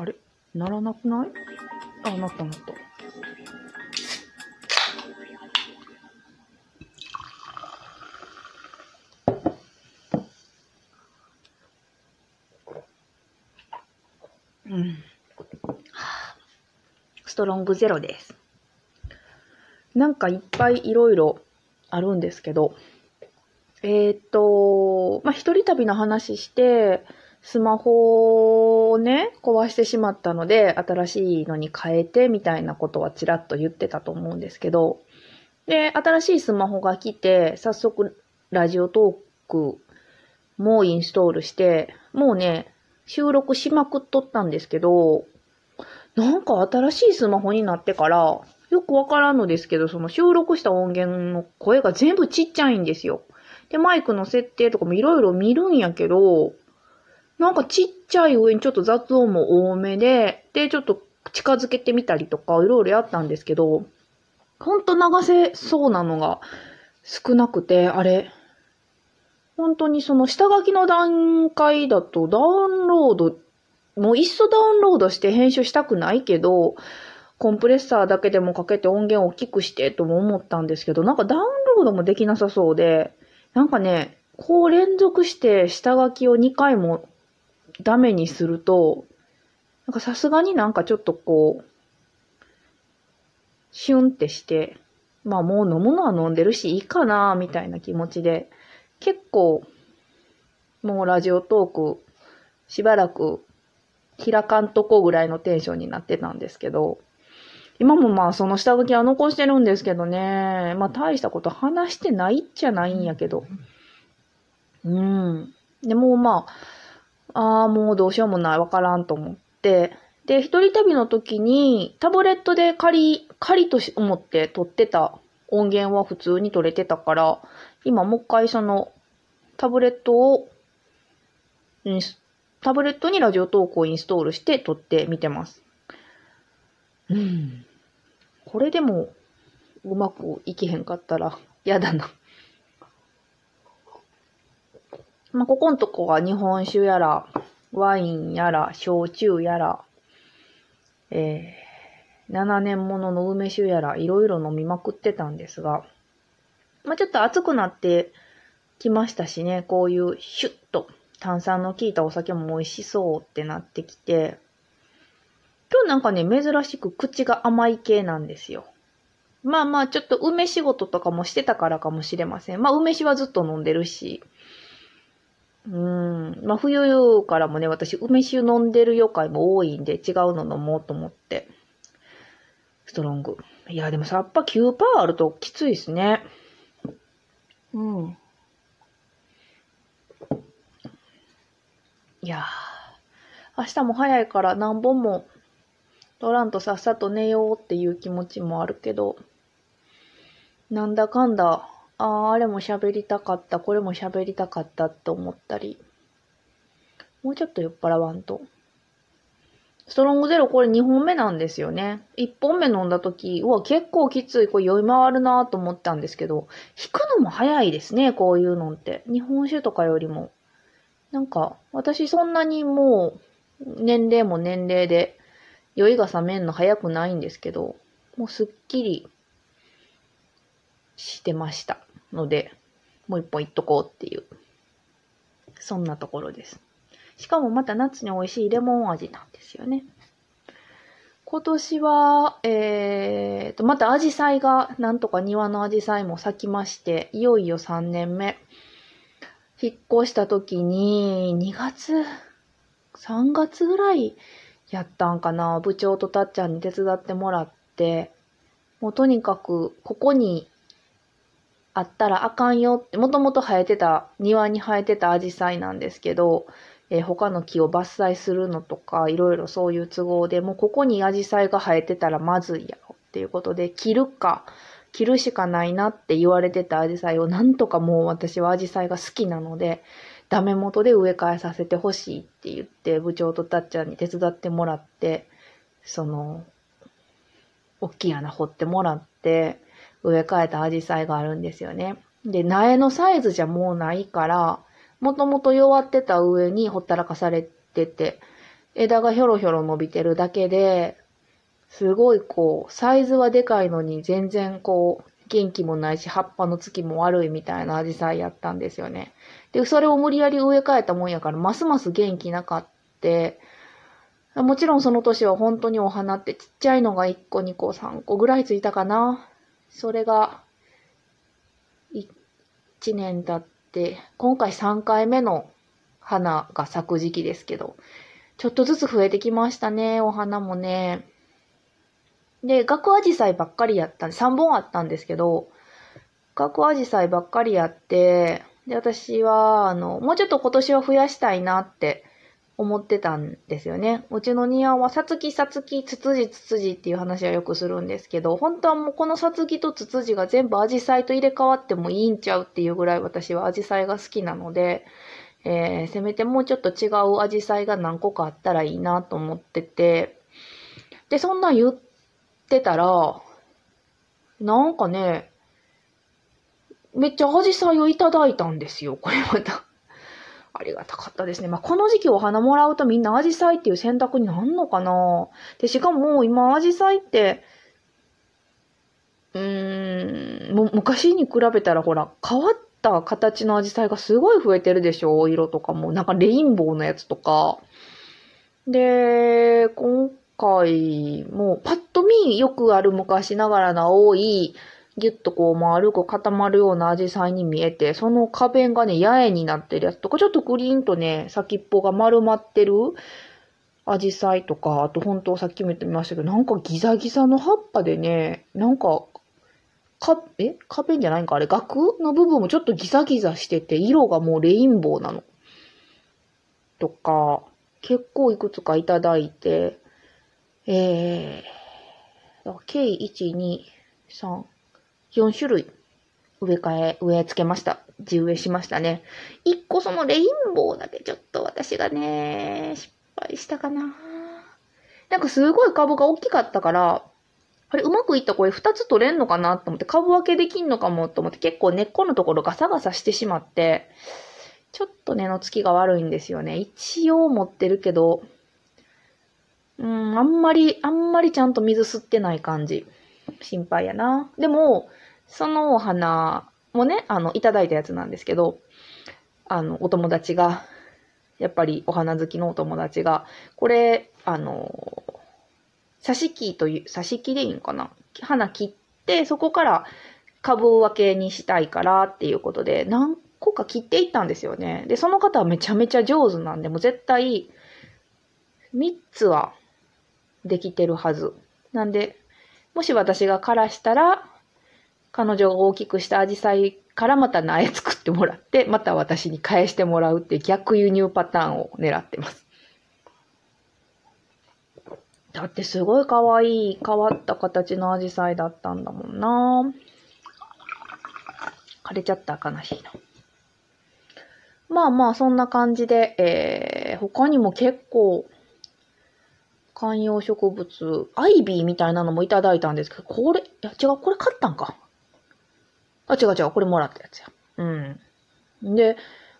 あれ？ならなくない？あ、なったなった。うん。ストロングゼロです。なんかいっぱいいろいろあるんですけど、えーっと、まあ、一人旅の話して、スマホをね、壊してしまったので、新しいのに変えてみたいなことはちらっと言ってたと思うんですけど、で、新しいスマホが来て、早速ラジオトークもインストールして、もうね、収録しまくっとったんですけど、なんか新しいスマホになってから、よくわからんのですけど、その収録した音源の声が全部ちっちゃいんですよ。で、マイクの設定とかもいろいろ見るんやけど、なんかちっちゃい上にちょっと雑音も多めで、で、ちょっと近づけてみたりとか、いろいろやったんですけど、ほんと流せそうなのが少なくて、あれ、本当にその下書きの段階だとダウンロード、もういっそダウンロードして編集したくないけど、コンプレッサーだけでもかけて音源を大きくしてとも思ったんですけど、なんかダウンロードもできなさそうで、なんかね、こう連続して下書きを2回もダメにすると、なんかさすがになんかちょっとこう、シュンってして、まあもう飲むのは飲んでるしいいかな、みたいな気持ちで、結構、もうラジオトーク、しばらく開かんとこぐらいのテンションになってたんですけど、今もまあその下書きは残してるんですけどね、まあ大したこと話してないっちゃないんやけど、うん。でもまあ、ああ、もうどうしようもない、わからんと思って、で、一人旅の時にタブレットで仮、仮と思って撮ってた音源は普通に撮れてたから、今もう一回そのタブレットを、タブレットにラジオトークをインストールして撮ってみてます。うん。これでもうまくいけへんかったら嫌だな。まあ、ここんとこは日本酒やら、ワインやら、焼酎やら、えー、7年ものの梅酒やら、いろいろ飲みまくってたんですが、まあ、ちょっと暑くなってきましたしね、こういうシュッと炭酸の効いたお酒も美味しそうってなってきて、今日なんかね、珍しく口が甘い系なんですよ。まあまあ、ちょっと梅仕事とかもしてたからかもしれません。まあ、梅酒はずっと飲んでるし、うん。まあ、冬からもね、私、梅酒飲んでる余回も多いんで、違うの飲もうと思って。ストロング。いや、でもさっぱ9%あるときついですね。うん。いやー、明日も早いから何本も取らんとさっさと寝ようっていう気持ちもあるけど、なんだかんだ、ああ、あれも喋りたかった、これも喋りたかったって思ったり、もうちょっと酔っ払わんと。ストロングゼロこれ2本目なんですよね。1本目飲んだ時、うわ、結構きつい、これ酔い回るなと思ったんですけど、引くのも早いですね、こういうのって。日本酒とかよりも。なんか、私そんなにもう、年齢も年齢で、酔いが冷めんの早くないんですけど、もうすっきりしてましたので、もう一本いっとこうっていう、そんなところです。しかもまた夏に美味しいレモン味なんですよね。今年は、えーと、またアジサイが、なんとか庭のアジサイも咲きまして、いよいよ3年目。引っ越した時に、2月、3月ぐらいやったんかな。部長とたっちゃんに手伝ってもらって、もうとにかく、ここにあったらあかんよって、もともと生えてた、庭に生えてたアジサイなんですけど、えー他の木を伐採するのとか、いろいろそういう都合で、もうここにアジサイが生えてたらまずいやろっていうことで、切るか、切るしかないなって言われてたアジサイを、なんとかもう私はアジサイが好きなので、ダメ元で植え替えさせてほしいって言って、部長とたっちゃんに手伝ってもらって、その、大きい穴掘ってもらって、植え替えたアジサイがあるんですよね。で、苗のサイズじゃもうないから、もともと弱ってた上にほったらかされてて、枝がひょろひょろ伸びてるだけで、すごいこう、サイズはでかいのに全然こう、元気もないし、葉っぱのつきも悪いみたいなアジサイやったんですよね。で、それを無理やり植え替えたもんやから、ますます元気なかって、もちろんその年は本当にお花ってちっちゃいのが1個2個3個ぐらいついたかな。それが、1年経って、今回3回目の花が咲く時期ですけど、ちょっとずつ増えてきましたね、お花もね。で、学アジサイばっかりやったんで、3本あったんですけど、学アジサイばっかりやって、で、私は、あの、もうちょっと今年は増やしたいなって思ってたんですよね。うちの庭は、さつきさつき、つつじつつじっていう話はよくするんですけど、本当はもうこのさつきとつつじが全部アジサイと入れ替わってもいいんちゃうっていうぐらい私はアジサイが好きなので、えー、せめてもうちょっと違うアジサイが何個かあったらいいなと思ってて、で、そんなん言ってたら、なんかね、めっちゃアジサイをいただいたんですよ、これまた。ありがたかったですね。まあ、この時期お花もらうとみんなアジサイっていう選択になんのかなで、しかも今アジサイって、うーん、も昔に比べたらほら、変わった形のアジサイがすごい増えてるでしょ色とかも。なんかレインボーのやつとか。で、今回もパッと見よくある昔ながらの青いギュッとこう丸く固まるようなアジサイに見えて、その花弁がね、八重になってるやつとか、ちょっとクリーンとね、先っぽが丸まってるアジサイとか、あと本当さっきも言ってみましたけど、なんかギザギザの葉っぱでね、なんか、か、え？花弁じゃないんか？あれ、額の部分もちょっとギザギザしてて、色がもうレインボーなの。とか、結構いくつかいただいて、えー、計1、2、3、4種類植え替え、植え付けました。地植えしましたね。1個そのレインボーだけちょっと私がね、失敗したかな。なんかすごい株が大きかったから、あれ、うまくいったこれ2つ取れんのかなと思って、株分けできんのかもと思って、結構根っこのところガサガサしてしまって、ちょっと根のつきが悪いんですよね。一応持ってるけど、うん、あんまり、あんまりちゃんと水吸ってない感じ。心配やな。でも、そのお花もね、あの、いただいたやつなんですけど、あの、お友達が、やっぱりお花好きのお友達が、これ、あの、挿し木という、挿し木でいいんかな？花切って、そこから株分けにしたいからっていうことで、何個か切っていったんですよね。で、その方はめちゃめちゃ上手なんで、もう絶対、3つはできてるはず。なんで、もし私が枯らしたら、彼女が大きくしたアジサイからまた苗作ってもらって、また私に返してもらうって逆輸入パターンを狙ってます。だってすごい可愛い変わった形のアジサイだったんだもんな枯れちゃった悲しいな。まあまあそんな感じで、えー、他にも結構観葉植物、アイビーみたいなのもいただいたんですけど、これ、いや違う、これ買ったんか。あ、違う違う、これもらったやつや。うん。で、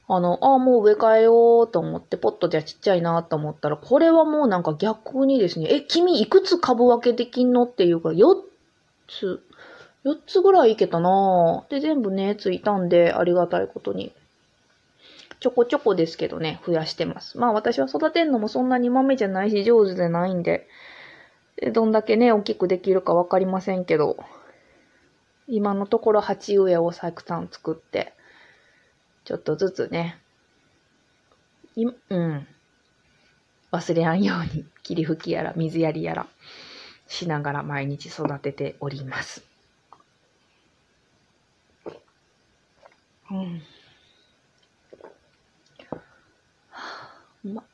あの、あ、もう植え替えようと思って、ポットじゃちっちゃいなと思ったら、これはもうなんか逆にですね、え、君いくつ株分けできんのっていうか、4つ、4つぐらいいけたなで、全部ね、ついたんで、ありがたいことに。ちょこちょこですけどね、増やしてます。まあ私は育てんのもそんなに豆じゃないし上手でないんで、どんだけね、大きくできるかわかりませんけど、今のところ鉢植えをたくさん作って、ちょっとずつね、いうん、忘れやんように霧吹きやら水やりやらしながら毎日育てております。うん。ま、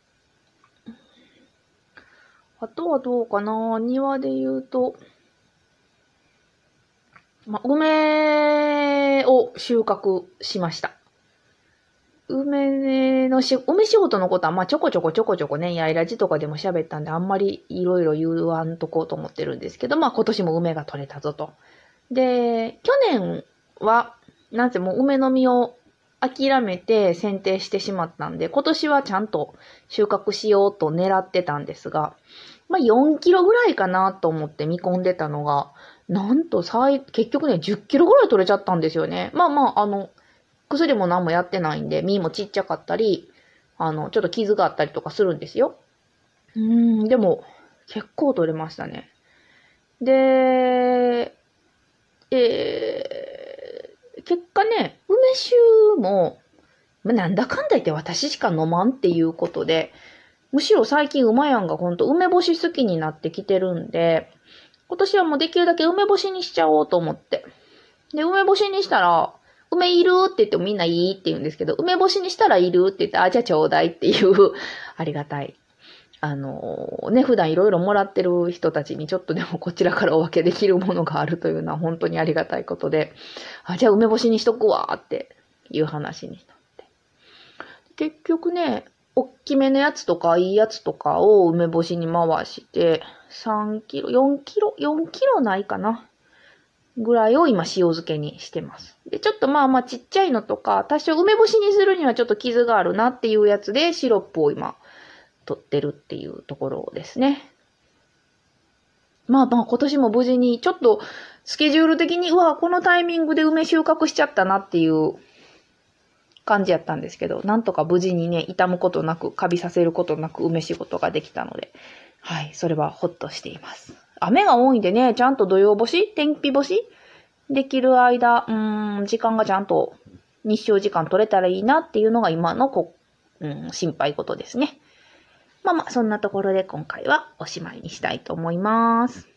あとはどうかな。庭で言うと、ま、梅を収穫しました。梅のし、梅仕事のことは、ま、ちょこちょこちょこちょこね、やいらじとかでも喋ったんで、あんまりいろいろ言わんとこうと思ってるんですけど、まあ、今年も梅が取れたぞと。で、去年は、なんせもう梅の実を諦めて剪定してしまったんで、今年はちゃんと収穫しようと狙ってたんですが、まあ4キロぐらいかなと思って見込んでたのが、なんと最、結局ね、10キロぐらい取れちゃったんですよね。まあまあ、あの、薬も何もやってないんで、身もちっちゃかったり、あの、ちょっと傷があったりとかするんですよ。うん、でも、結構取れましたね。で、えー、結果ね、梅酒も、まなんだかんだ言って私しか飲まんっていうことで、むしろ最近馬やんがほんと梅干し好きになってきてるんで、今年はもうできるだけ梅干しにしちゃおうと思って。で、梅干しにしたら、梅いるって言ってもみんないいって言うんですけど、梅干しにしたらいるって言って、あ、じゃあちょうだいっていう ありがたい。あの、ね、普段いろいろもらってる人たちにちょっとでも こちらからお分けできるものがあるというのは本当にありがたいことで、あ、じゃあ梅干しにしとくわっていう話になって。結局ね、大きめのやつとかいいやつとかを梅干しに回して、3キロ、4キロ、4キロないかな。ぐらいを今塩漬けにしてます。で、ちょっとまあまあちっちゃいのとか、多少梅干しにするにはちょっと傷があるなっていうやつでシロップを今取ってるっていうところですね。まあまあ今年も無事にちょっとスケジュール的に、うわ、このタイミングで梅収穫しちゃったなっていう感じやったんですけど、なんとか無事にね、傷むことなく、カビさせることなく梅仕事ができたので、はい、それはほっとしています。雨が多いんでね、ちゃんと土曜干し天日干しできる間、うん、時間がちゃんと日照時間取れたらいいなっていうのが今のこ、うん、心配事ですね。まあまあ、そんなところで今回はおしまいにしたいと思います。